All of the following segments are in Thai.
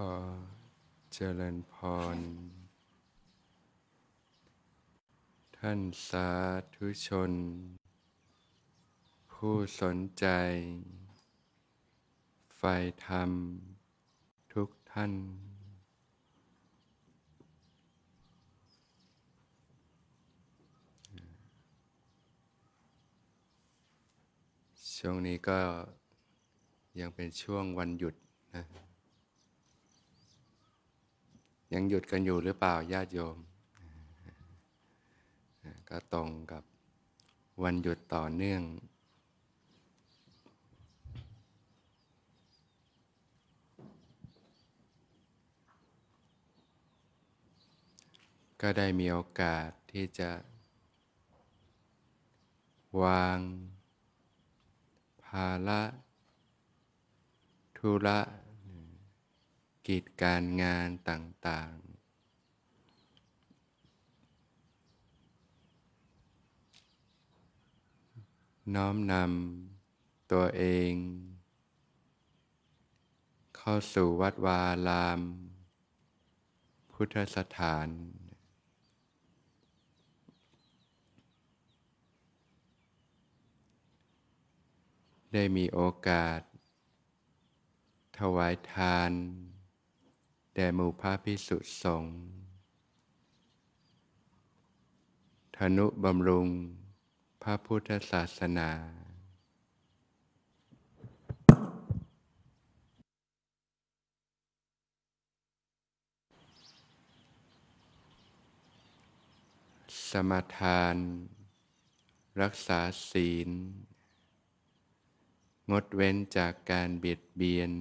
อเจริญพร ท่านสาธุชน ผู้สนใจใฝ่ธรรม ทุกท่านช่วงนี้ก็ยังเป็นช่วงวันหยุดนะ ยังหยุดกันอยู่หรือเปล่าญาติโยม ก็ตรงกับวันหยุดต่อเนื่อง ก็ได้มีโอกาสที่จะ วาง ภาระ ธุระ กิจการงานต่างๆ น้อมนำตัวเอง เข้าสู่วัดวาลาม พุทธสถานได้มีโอกาส ถวายทาน ด่หมู่พระพิสุสงฆ์ธนุบำรุงพระพุทธศาสนาสมาทาน รักษาศีล งดเว้นจากการเบียดเบียน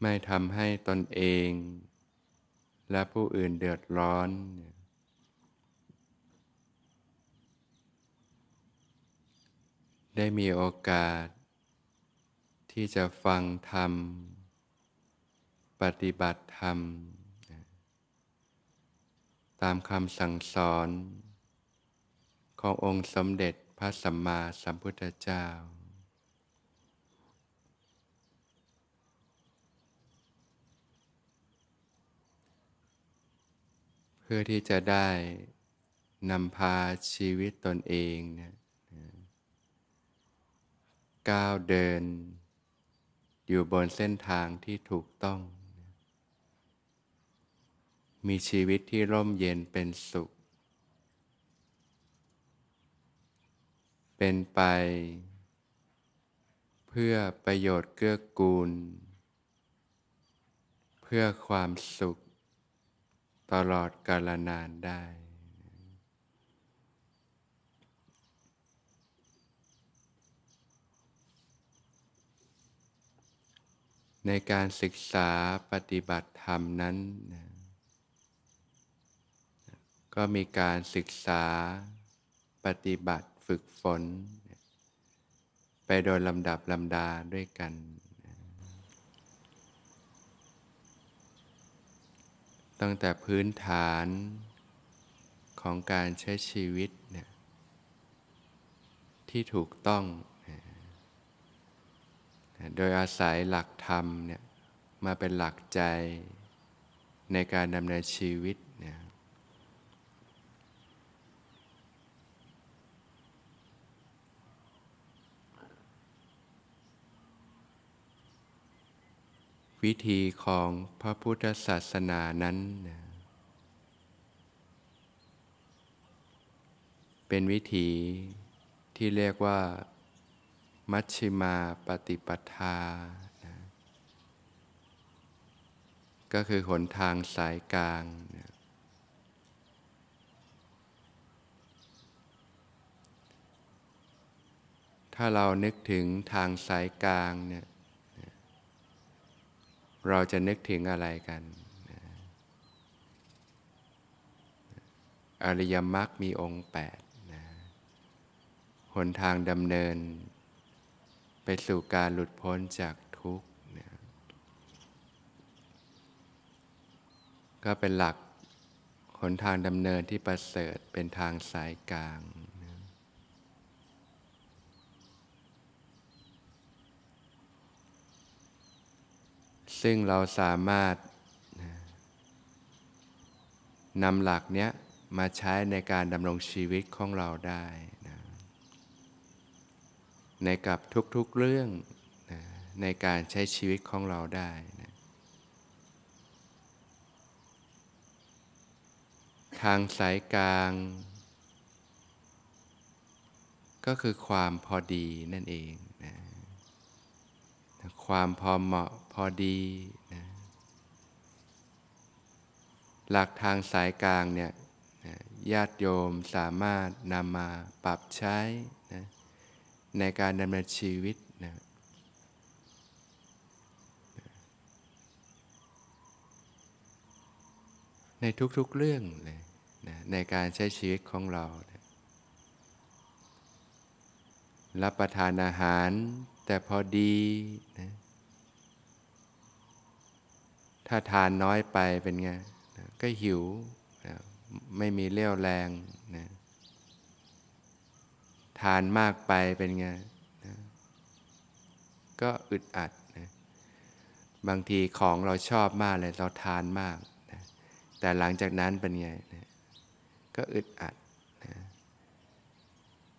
ไม่ทำให้ตนเอง และผู้อื่นเดือดร้อน ได้มีโอกาส ที่จะฟังธรรม ปฏิบัติธรรม ตามคำสั่งสอน ขององค์สมเด็จพระสัมมาสัมพุทธเจ้า พื่อที่จะได้นำพาชีวิตตนเองนะก้าวเดิน อยู่บนเส้นทางที่ถูกต้อง มีชีวิตที่ร่มเย็นเป็นสุข เป็นไป เพื่อประโยชน์เกื้อกูล เพื่อความสุข ตลอดกาลนานได้ ในการศึกษาปฏิบัติธรรมนั้นนะก็มีการศึกษาปฏิบัติฝึกฝน ไปโดยลำดับลำดาด้วยกัน ตั้งแต่พื้นฐานของการใช้ชีวิตเนี่ยที่ถูกต้อง โดยอาศัยหลักธรรมเนี่ยมาเป็นหลักใจในการดำเนินชีวิต วิธีของพระพุทธศาสนานั้น เป็นวิธีที่เรียกว่า มัชชิมาปฏิปทานะก็คือหนทางสายกลางนะถ้าเรานึกถึงทางสายกลางเนี่ย เราจะนึกถึงอะไรกันอริยมรรคมีองค์แปดนะหนทางดำเนิน ไปสู่การหลุดพ้นจากทุกข์นะก็เป็นหลักหนทางดำเนินที่ประเสริฐเป็นทางสายกลาง ซึ่งเราสามารถนำหลักเนี้ยมาใช้ในการดำรงชีวิตของเราได้นะในกับทุกๆเรื่องนะในการใช้ชีวิตของเราได้นะทางสายกลาง ก็คือความพอดีนั่นเองนะความพอเหมาะ อดีนะหลักทางสายกลางเนี่ยญาติโยมสามารถนำมาปรับใช้นะในการดำเนินชีวิตนะในทุกๆเรื่องเลยนะในการใช้ชีวิตของเรานะรับประทานอาหารแต่พอดีนะ ถ้าทานน้อยไปเป็นไงนะก็หิวนะไม่มีเรี่ยวแรงนะทานมากไปเป็นไงนะก็อึดอัดนะบางทีของเราชอบมากเลยเราทานมากนะแต่หลังจากนั้นเป็นไงนะก็อึดอัดนะ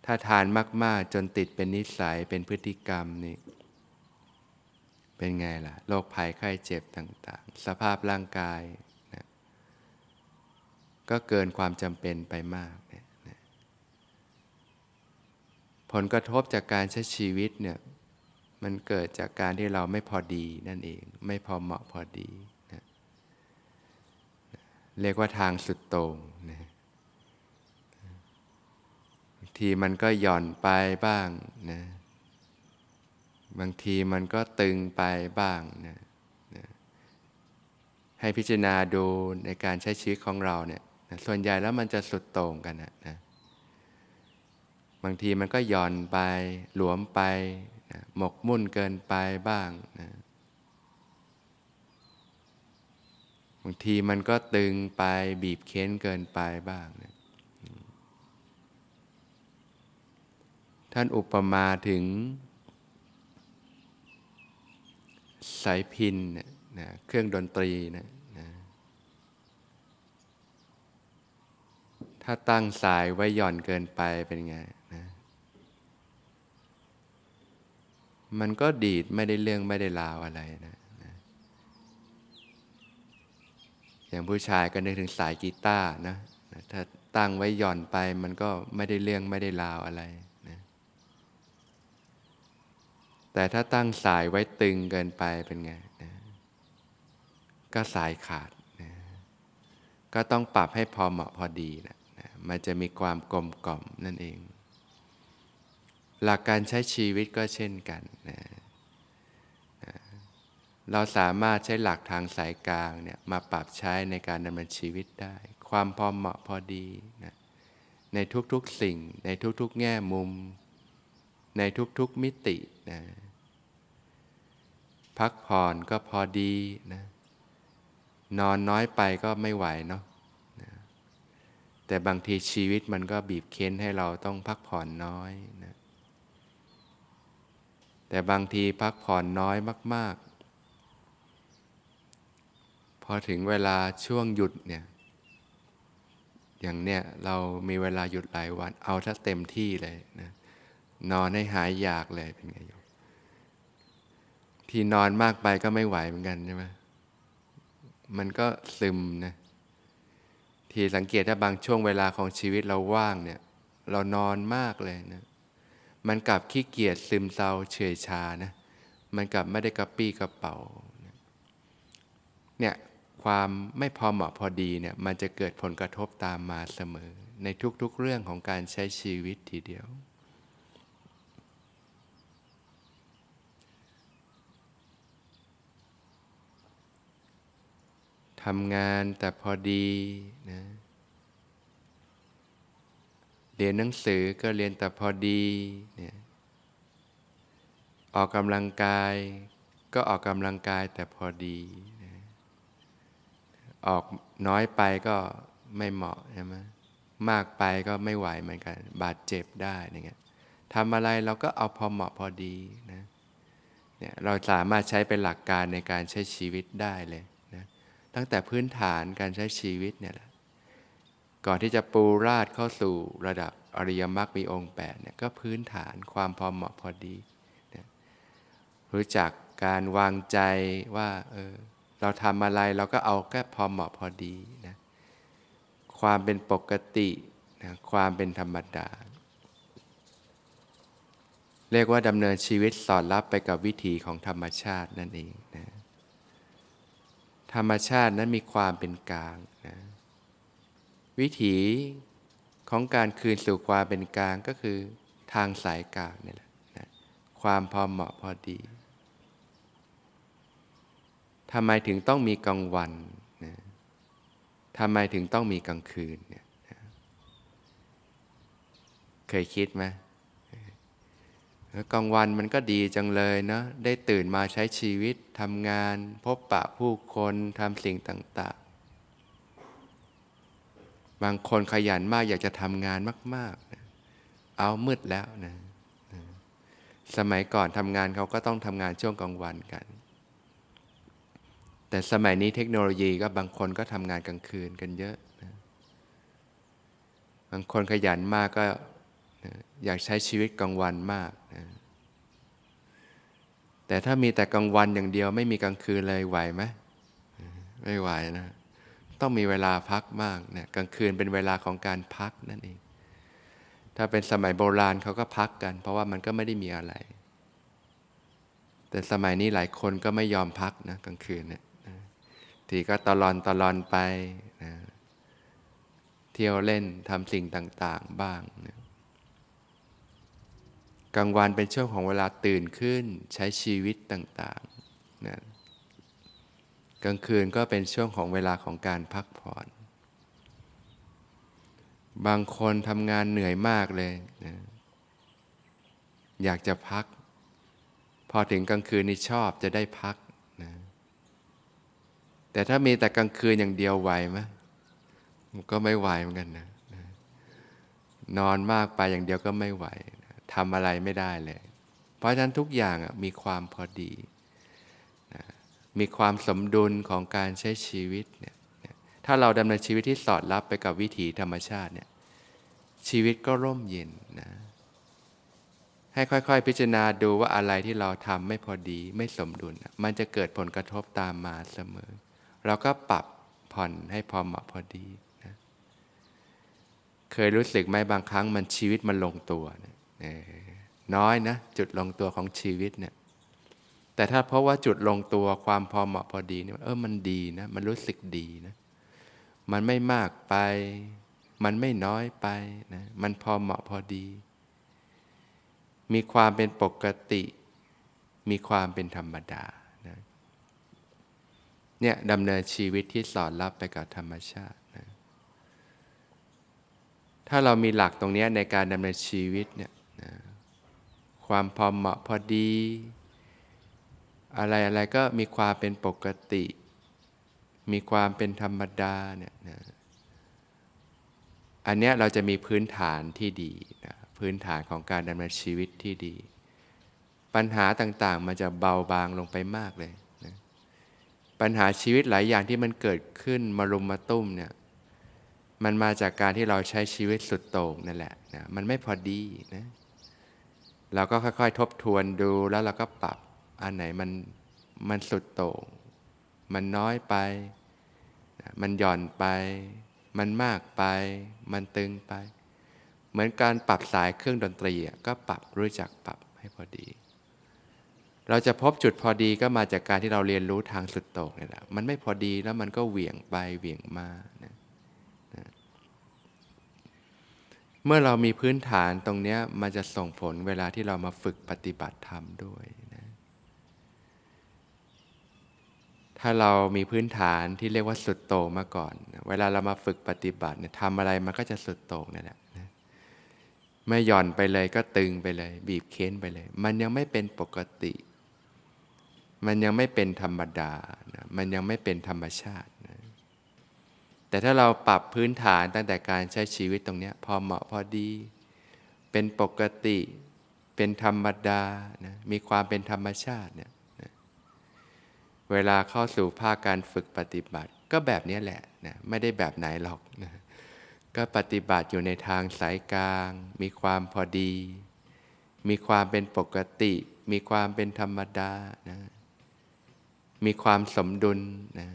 ถ้าทานมาก ๆ จนติดเป็นนิสัยเป็นพฤติกรรมนี่ เป็นไงล่ะโรคภัยไข้เจ็บต่างๆ สภาพร่างกายนะก็เกินความจำเป็นไปมากนะนะผลกระทบจากการใช้ชีวิตเนี่ยมันเกิดจากการที่เราไม่พอดีนั่นเอง ไม่พอเหมาะพอดีนะเรียกว่าทางสุดโต่งนะบางทีมันก็หย่อนไปบ้างนะ บางทีมันก็ตึงไปบ้างนะนะให้พิจารณาดูในการใช้ชีวิตของเราเนี่ยนะส่วนใหญ่แล้วมันจะสุดโต่งกันนะนะบางทีมันก็หย่อนไปหลวมไปนะหมกมุ่นเกินไปบ้างนะบางทีมันก็ตึงไปบีบเค้นเกินไปบ้างนะท่านอุปมาถึง สายพินนะนะเครื่องดนตรีนะนะถ้าตั้งสายไว้หย่อนเกินไปเป็นไงนะมันก็ดีดไม่ได้เรื่องไม่ได้ราวอะไรนะนะอย่างผู้ชายก็นึกถึงสายกีตาร์นะนะถ้าตั้งไว้หย่อนไปมันก็ไม่ได้เรื่องไม่ได้ราวอะไรนะ แต่ถ้าตั้งสายไว้ตึงเกินไปเป็นไงนะก็สายขาดนะก็ต้องปรับให้พอเหมาะพอดีนะนะมันจะมีความกลมกล่อมนั่นเอง หลักการใช้ชีวิตก็เช่นกันนะนะเราสามารถใช้หลักทางสายกลางเนี่ยมาปรับใช้ในการดำเนินชีวิตได้ ความพอเหมาะพอดีนะในทุกๆสิ่ง ในทุกๆ แง่มุม ในทุกๆมิตินะ พักผ่อนก็พอดีนะนอนน้อยไปก็ไม่ไหวเนาะนะแต่บางทีชีวิตมันก็บีบเค้นให้เราต้องพักผ่อนน้อยนะแต่บางทีพักผ่อนน้อยมาก ๆ พอถึงเวลาช่วงหยุดเนี่ยอย่างเนี้ยเรามีเวลาหยุดหลายวัน เอาถ้าเต็มที่เลยนะนอนให้หายอยากเลยเป็นไงโยม ที่นอนมากไปก็ไม่ไหวเหมือนกันใช่ไหมมันก็ซึมนะที่สังเกตถ้าบางช่วงเวลาของชีวิตเราว่างเนี่ย เรานอนมากเลยนะ มันกลับขี้เกียจซึมเศร้าเฉยชานะ มันกลับไม่ได้กระปี้กระเป๋า เนี่ยความไม่พอเหมาะพอดีเนี่ย มันจะเกิดผลกระทบตามมาเสมอ ในทุกๆเรื่องของการใช้ชีวิตทีเดียว ทำงานแต่พอดีนะเรียนหนังสือก็เรียนแต่พอดีเนี่ยออกกำลังกาย ก็ออกกำลังกายแต่พอดีนะออกน้อยไปก็ไม่เหมาะใช่ไหมมากไปก็ไม่ไหวเหมือนกัน บาดเจ็บได้อย่างเงี้ยทำอะไรเราก็เอาพอเหมาะพอดีนะเนี่ยเราสามารถใช้เป็นหลักการในการใช้ชีวิตได้เลย ตั้งแต่พื้นฐานการใช้ชีวิตเนี่ยแหละก่อนที่จะปูราดเข้าสู่ระดับอริยมรรคมีองค์8เนี่ยก็พื้นฐานความพอเหมาะพอดีนะรู้จักการวางใจว่าเออเราทำอะไรเราก็เอาแค่พอเหมาะพอดีนะความเป็นปกตินะความเป็นธรรมดา เรียกว่าดำเนินชีวิตสอดรับไปกับวิถีของธรรมชาตินั่นเองนะ ธรรมชาตินั้นมีความเป็นกลางนะวิถีของการคืนสู่ความเป็นกลางก็คือทางสายกลางนี่แหละนะความพอเหมาะพอดีทำไมถึงต้องมีกลางวันนะทำไมถึงต้องมีกลางคืนเนี่ยนะเคยคิดไหม กลางวันมันก็ดีจังเลยเนาะได้ตื่นมาใช้ชีวิตทำงาน พบปะผู้คนทำสิ่งต่าง ๆ บางคนขยันมากอยากจะทำงานมากๆนะเอามืดแล้วนะสมัยก่อนทำงานเขาก็ต้องทำงานช่วงกลางวันกัน แต่สมัยนี้เทคโนโลยีก็บางคนก็ทำงานกลางคืนกันเยอะนะบางคนขยันมากก็ อยากใช้ชีวิตกลางวันมากนะแต่ถ้ามีแต่กลางวันอย่างเดียวไม่มีกลางคืนเลยไหวไหมไม่ไหวนะ ต้องมีเวลาพักมากเนี่ยกลางคืนเป็นเวลาของการพักนั่นเอง ถ้าเป็นสมัยโบราณเขาก็พักกัน เพราะว่ามันก็ไม่ได้มีอะไร แต่สมัยนี้หลายคนก็ไม่ยอมพักนะกลางคืนเนี่ยทีก็ตลอนตลอนไปนะเที่ยวเล่นทำสิ่งต่าง ๆ บ้างนะ กลางวันเป็นช่วงของเวลาตื่นขึ้นใช้ชีวิตต่างๆนะกลางคืนก็เป็นช่วงของเวลาของการพักผ่อน บางคนทำงานเหนื่อยมากเลยนะอยากจะพัก พอถึงกลางคืนนี่ชอบจะได้พักนะแต่ถ้ามีแต่กลางคืนอย่างเดียวไหวไหมก็ไม่ไหวเหมือนกันนะนะนอนมากไปอย่างเดียวก็ไม่ไหว ทำอะไรไม่ได้เลย เพราะฉะนั้นทุกอย่างมีความพอดีนะมีความสมดุลของการใช้ชีวิตเนี่ยถ้าเราดำเนินชีวิตที่สอดรับไปกับวิถีธรรมชาติเนี่ยชีวิตก็ร่มเย็นนะ ให้ค่อยๆ พิจารณาดูว่าอะไรที่เราทำไม่พอดีไม่สมดุล มันจะเกิดผลกระทบตามมาเสมอ เราก็ปรับผ่อนให้พอเหมาะพอดีนะ เคยรู้สึกไหมบางครั้งมันชีวิตมันลงตัวนะ น้อยนะจุดลงตัวของชีวิตเนี่ยแต่ถ้าเพราะว่าจุดลงตัวความพอเหมาะพอดีเนี่ยเออมันดีนะ มันรู้สึกดีนะ มันไม่มากไป มันไม่น้อยไปนะมันพอเหมาะพอดี มีความเป็นปกติ มีความเป็นธรรมดานะเนี่ยดำเนินชีวิตที่สอดรับไปกับธรรมชาตินะถ้าเรามีหลักตรงนี้ในการดำเนินชีวิตเนี่ย ความพอเหมาะพอดี อะไรอะไรก็มีความเป็นปกติ มีความเป็นธรรมดาเนี่ยนะอันนี้เราจะมีพื้นฐานที่ดีนะพื้นฐานของการดำเนินชีวิตที่ดี ปัญหาต่างๆ มันจะเบาบางลงไปมากเลยนะปัญหาชีวิตหลายอย่างที่มันเกิดขึ้นมารุมมาตุ้มเนี่ยมันมาจากการที่เราใช้ชีวิตสุดโต่งนั่นแหละนะมันไม่พอดีนะ เราก็ค่อยๆ ทบทวนดูแล้วเราก็ปรับอันไหนมันมันสุดโต่งมันน้อยไป มันหย่อนไป มันมากไป มันตึงไป เหมือนการปรับสายเครื่องดนตรีก็ปรับรู้จักปรับให้พอดี เราจะพบจุดพอดีก็มาจากการที่เราเรียนรู้ทางสุดโต่งนี่แหละมันไม่พอดีแล้วมันก็เหวี่ยงไปเหวี่ยงมานะ เมื่อเรามีพื้นฐานตรงนี้มันจะส่งผลเวลาที่เรามาฝึกปฏิบัติธรรมด้วยนะถ้าเรามีพื้นฐานที่เรียกว่าสุดโต่งมาก่อน เวลาเรามาฝึกปฏิบัติเนี่ยทำอะไรมันก็จะสุดโต่งนั่นแหละนะไม่หย่อนไปเลยก็ตึงไปเลย บีบเค้นไปเลย มันยังไม่เป็นปกติ มันยังไม่เป็นธรรมดานะมันยังไม่เป็นธรรมชาติ แต่ถ้าเราปรับพื้นฐานตั้งแต่การใช้ชีวิตตรงนี้พอเหมาะพอดี เป็นปกติเป็นธรรมดานะมีความเป็นธรรมชาติเนี่ยนะเวลาเข้าสู่ภาคการฝึกปฏิบัติ ก็แบบนี้แหละนะไม่ได้แบบไหนหรอกนะก็ปฏิบัติอยู่ในทางสายกลาง มีความพอดี มีความเป็นปกติ มีความเป็นธรรมดานะมีความสมดุลนะ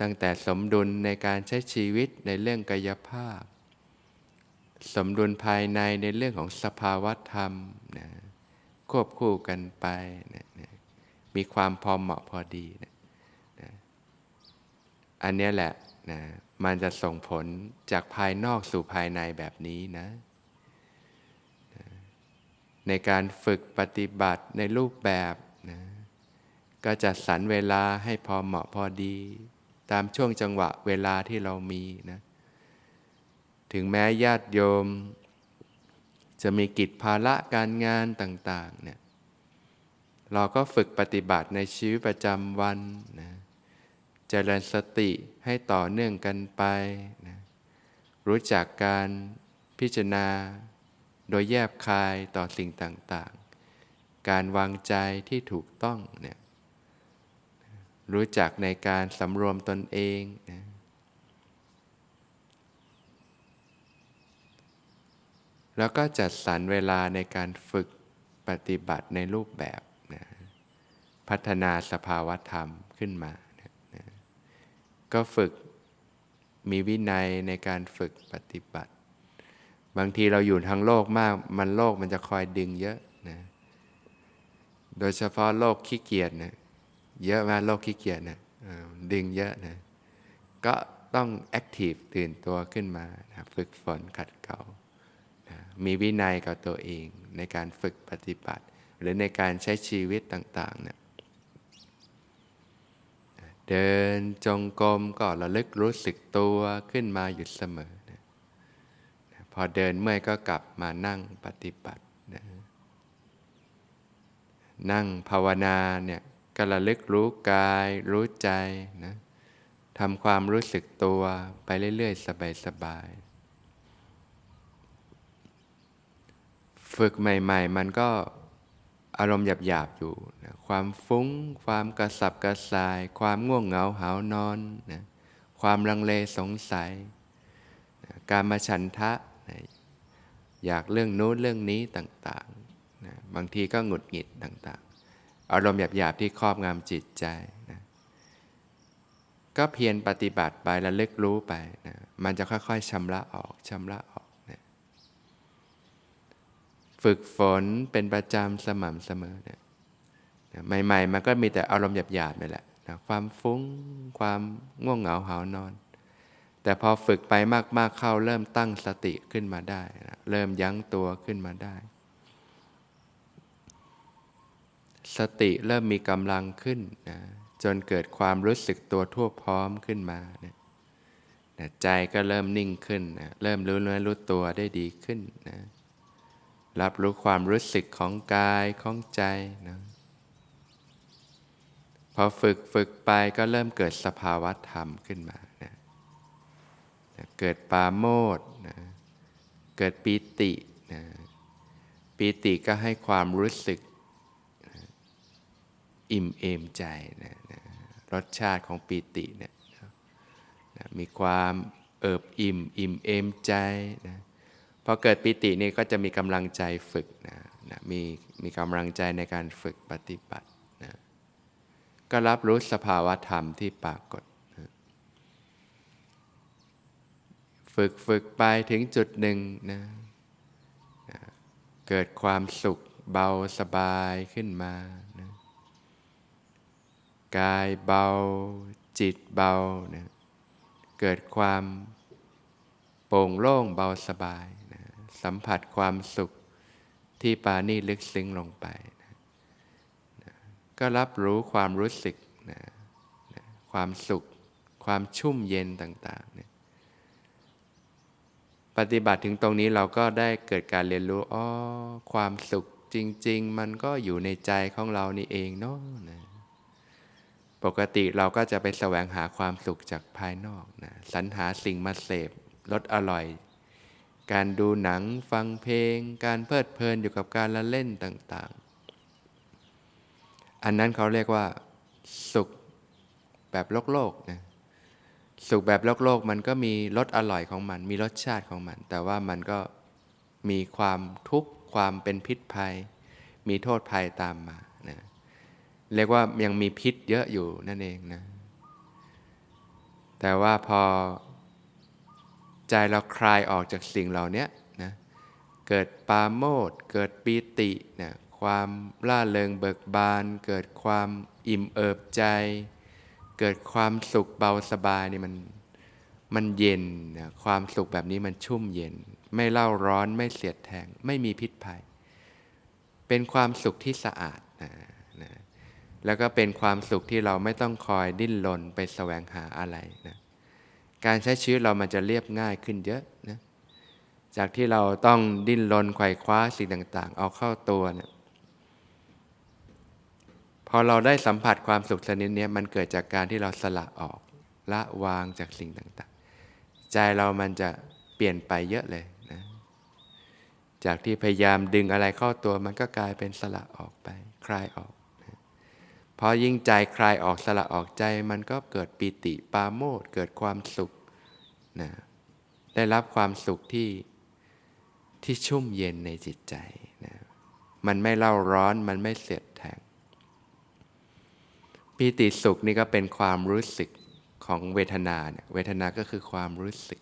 ตั้งแต่สมดุลในการใช้ชีวิตในเรื่องกายภาพ สมดุลภายในในเรื่องของสภาวะธรรมนะควบคู่กันไปนะนะมีความพอเหมาะพอดีนะนะอันนี้แหละนะมันจะส่งผลจากภายนอกสู่ภายในแบบนี้นะนะในการฝึกปฏิบัติในรูปแบบนะก็จะสรรเวลาให้พอเหมาะพอดี ตามช่วงจังหวะเวลาที่เรามีนะถึงแม้ญาติโยม จะมีกิจภาระการงานต่างๆเนี่ยเราก็ฝึกปฏิบัติในชีวิตประจำวันนะเจริญสติให้ต่อเนื่องกันไปนะรู้จักการพิจารณา โดยแยบคายต่อสิ่งต่างๆ การวางใจที่ถูกต้องเนี่ย รู้จักในการสำรวมตนเองนะแล้วก็จัดสรรเวลาในการฝึกปฏิบัติในรูปแบบนะพัฒนาสภาวธรรมขึ้นมานะนะก็ฝึกมีวินัยในการฝึกปฏิบัติ บางทีเราอยู่ทางโลกมาก มันโลกมันจะคอยดึงเยอะนะโดยเฉพาะโลกขี้เกียจนะ เยอะมาโลกขี้เกียจนะดึงเยอะนะก็ต้องแอคทีฟตื่นตัวขึ้นมานะฝึกฝนขัดเกลานะมีวินัยกับตัวเองในการฝึกปฏิบัติ หรือในการใช้ชีวิตต่างๆเนี่ยเดินจงกรมก็ระลึกรู้สึกตัวขึ้นมาอยู่เสมอนะพอเดินเมื่อยก็กลับมานั่งปฏิบัตินะนั่งภาวนาเนี่ย ก็ระลึกรู้กาย รู้ใจนะทำความรู้สึกตัวไปเรื่อย ๆ สบาย ๆ ฝึกใหม่ ๆ มันก็อารมณ์หยาบ ๆ อยู่นะความฟุ้ง ความกระสับกระส่าย ความง่วงเหงาหานอนนะความลังเลสงสัยนะการมาฉันทะนะอยากเรื่องโน้นเรื่องนี้ต่าง ๆนะบางทีก็หงุดหงิดต่างๆ อารมณ์หยาบๆที่ครอบงำจิตใจนะก็เพียรปฏิบัติไประลึกรู้ไปนะมันจะค่อยๆชำระออกชำระออกนะฝึกฝนเป็นประจำสม่ำเสมอเนะใหม่ๆ มันก็มีแต่อารมณ์หยาบๆนี่แหละนะความฟุ้ง ความง่วงเหงาหานอน แต่พอฝึกไปมากๆเข้าเริ่มตั้งสติขึ้นมาได้นะเริ่มยั้งตัวขึ้นมาได้ สติเริ่มมีกำลังขึ้นนะจนเกิดความรู้สึกตัวทั่วพร้อมขึ้นมานะนะใจก็เริ่มนิ่งขึ้นนะเริ่มรู้เนื้อรู้ตัวได้ดีขึ้นนะรับรู้ความรู้สึกของกายของใจนะพอฝึกฝึกไปก็เริ่มเกิดสภาวะธรรมขึ้นมานะนะเกิดปาโมดนะเกิดปีตินะปีติก็ให้ความรู้สึก อิ่มเอมใจนะนะรสชาติของปีติเนี่ยมีความเอิบอิ่ม อิ่มเอมใจนะพอเกิดปีตินี่ก็จะมีกำลังใจฝึกนะนะมีมีกำลังใจในการฝึกปฏิบัตินะก็รับรู้สภาวะธรรมที่ปรากฏนะฝึกฝึกไปถึงจุดหนึ่งนะนะเกิดความสุขเบาสบายขึ้นมานะ กายเบา จิตเบานะเกิดความโปร่งโล่งเบาสบายนะสัมผัสความสุขที่ปานี่ลึกซึ้งลงไปนะนะก็รับรู้ความรู้สึกนะนะความสุข ความชุ่มเย็นต่างๆนะปฏิบัติถึงตรงนี้เราก็ได้เกิดการเรียนรู้อ๋อความสุขจริง ๆ มันก็อยู่ในใจของเรานี่เองเนาะนะ ปกติเราก็จะไปแสวงหาความสุขจากภายนอกนะสรรหาสิ่งมาเสพรสอร่อย การดูหนังฟังเพลง การเพลิดเพลินอยู่กับการละเล่นต่างๆ อันนั้นเขาเรียกว่า สุขแบบโลกโลกนะสุขแบบโลกโลกมันก็มีรสอร่อยของมัน มีรสชาติของมัน แต่ว่ามันก็มีความทุกข์ความเป็นพิษภัย มีโทษภัยตามมา เรียกว่ายังมีพิษเยอะอยู่นั่นเองนะ แต่ว่าพอใจเราคลายออกจากสิ่งเหล่านี้นะเกิดปาโมดเกิดปีตินะความล่าเริงเบิกบาน เกิดความอิ่มเอิบใจ เกิดความสุขเบาสบายนี่มันมันเย็นนะความสุขแบบนี้มันชุ่มเย็น ไม่เล่าร้อนไม่เสียดแทง ไม่มีพิษภัย เป็นความสุขที่สะอาดนะนะ แล้วก็เป็นความสุขที่เราไม่ต้องคอยดิ้นรนไปแสวงหาอะไรนะการใช้ชีวิตเรามันจะเรียบง่ายขึ้นเยอะนะจากที่เราต้องดิ้นรนไขว่คว้าสิ่งต่างๆ เอาเข้าตัวเนะี่ยพอเราได้สัมผัสความสุขชนิดนี้มันเกิดจากการที่เราสละออกละวางจากสิ่งต่างๆ ใจเรามันจะเปลี่ยนไปเยอะเลยนะจากที่พยายามดึงอะไรเข้าตัวมันก็กลายเป็นสละออกไป คลายออก พอยิ่งใจคลายออกสละออกใจมันก็เกิดปิติปาโมดเกิดความสุขนะได้รับความสุขที่ที่ชุ่มเย็นในจิตใจนะมันไม่เล่าร้อนมันไม่เสียดแทงปิติสุขนี่ก็เป็นความรู้สึกของเวทนาเนี่ยเวทนาก็คือความรู้สึก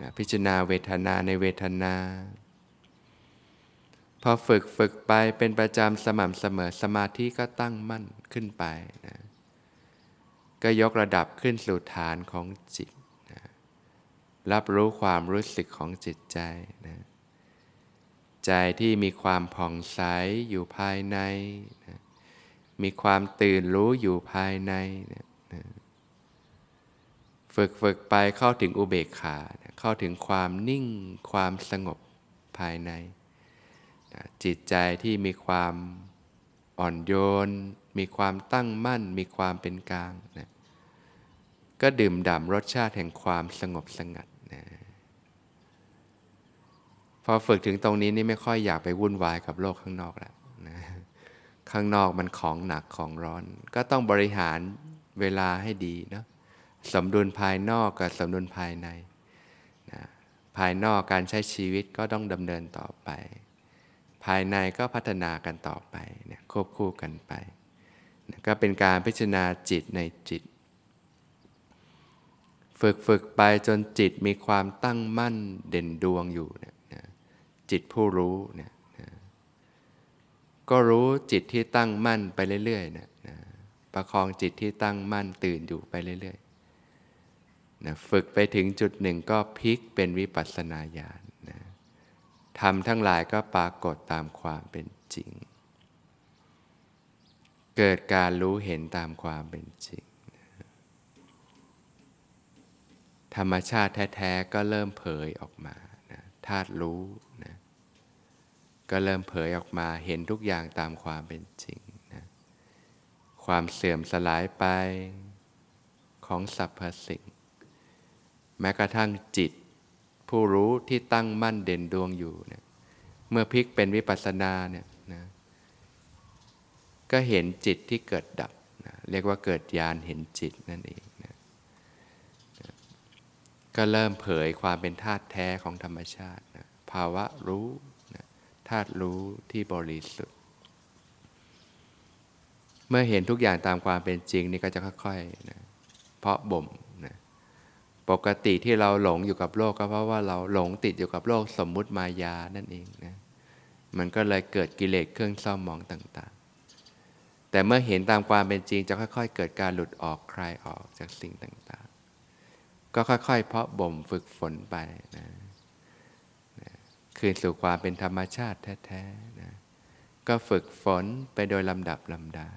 นะพิจารณาเวทนาในเวทนา พอฝึกฝึกไปเป็นประจำสม่ำเสมอสมาธิก็ตั้งมั่นขึ้นไปนะก็ยกระดับขึ้นสู่ฐานของจิตนะรับรู้ความรู้สึกของจิตใจนะใจที่มีความผ่องใสอยู่ภายในนะมีความตื่นรู้อยู่ภายในนะนะฝึกฝึกไปเข้าถึงอุเบกขานะเข้าถึงความนิ่งความสงบภายใน จิตใจที่มีความอ่อนโยน มีความตั้งมั่น มีความเป็นกลางนะก็ดื่มด่ำรสชาติแห่งความสงบสงัดนะพอฝึกถึงตรงนี้นี่ไม่ค่อยอยากไปวุ่นวายกับโลกข้างนอกแล้วนะข้างนอกมันของหนักของร้อน ก็ต้องบริหารเวลาให้ดีเนาะสมดุลภายนอกกับสมดุลภายในนะภายนอกการใช้ชีวิตก็ต้องดำเนินต่อไป ภายในก็พัฒนากันต่อไปเนี่ยควบคู่กันไปนะก็เป็นการพิจารณาจิตในจิต ฝึกฝึกไปจนจิตมีความตั้งมั่นเด่นดวงอยู่เนี่ยจิตผู้รู้เนี่ยก็รู้จิตที่ตั้งมั่นไปเรื่อยๆนะนะประคองจิตที่ตั้งมั่นตื่นอยู่ไปเรื่อยๆนะฝึกไปถึงจุดหนึ่งก็พลิกเป็นวิปัสสนาญาณ ธรรมทั้งหลายก็ปรากฏตามความเป็นจริง เกิดการรู้เห็นตามความเป็นจริง ธรรมชาติแท้ ๆ ก็เริ่มเผยออกมาธาตุรู้นะก็เริ่มเผยออกมาเห็นทุกอย่างตามความเป็นจริงนะความเสื่อมสลายไปของสรรพสิ่ง แม้กระทั่งจิต ผู้รู้ที่ตั้งมั่นเด่นดวงอยู่เนี่ยเมื่อพลิกเป็นวิปัสสนาเนี่ยนะก็เห็นจิตที่เกิดดับนะเรียกว่าเกิดญาณเห็นจิตนั่นเองนะก็เริ่มเผยความเป็นธาตุแท้ของธรรมชาตินะภาวะรู้นะธาตุรู้ที่บริสุทธิ์ เมื่อเห็นทุกอย่างตามความเป็นจริงนี่ก็จะค่อยๆนะเพาะบ่ม ปกติที่เราหลงอยู่กับโลกก็เพราะว่าเราหลงติดอยู่กับโลกสมมุติมายานั่นเองนะมันก็เลยเกิดกิเลสเครื่องเศร้าหมองต่างๆ แต่เมื่อเห็นตามความเป็นจริงจะค่อย ๆ เกิดการหลุดออกคลายออกจากสิ่งต่างๆ ก็ค่อยๆ เพาะบ่มฝึกฝนไปนะนะคืนสู่ความเป็นธรรมชาติแท้ๆนะก็ฝึกฝนไปโดยลำดับลำดา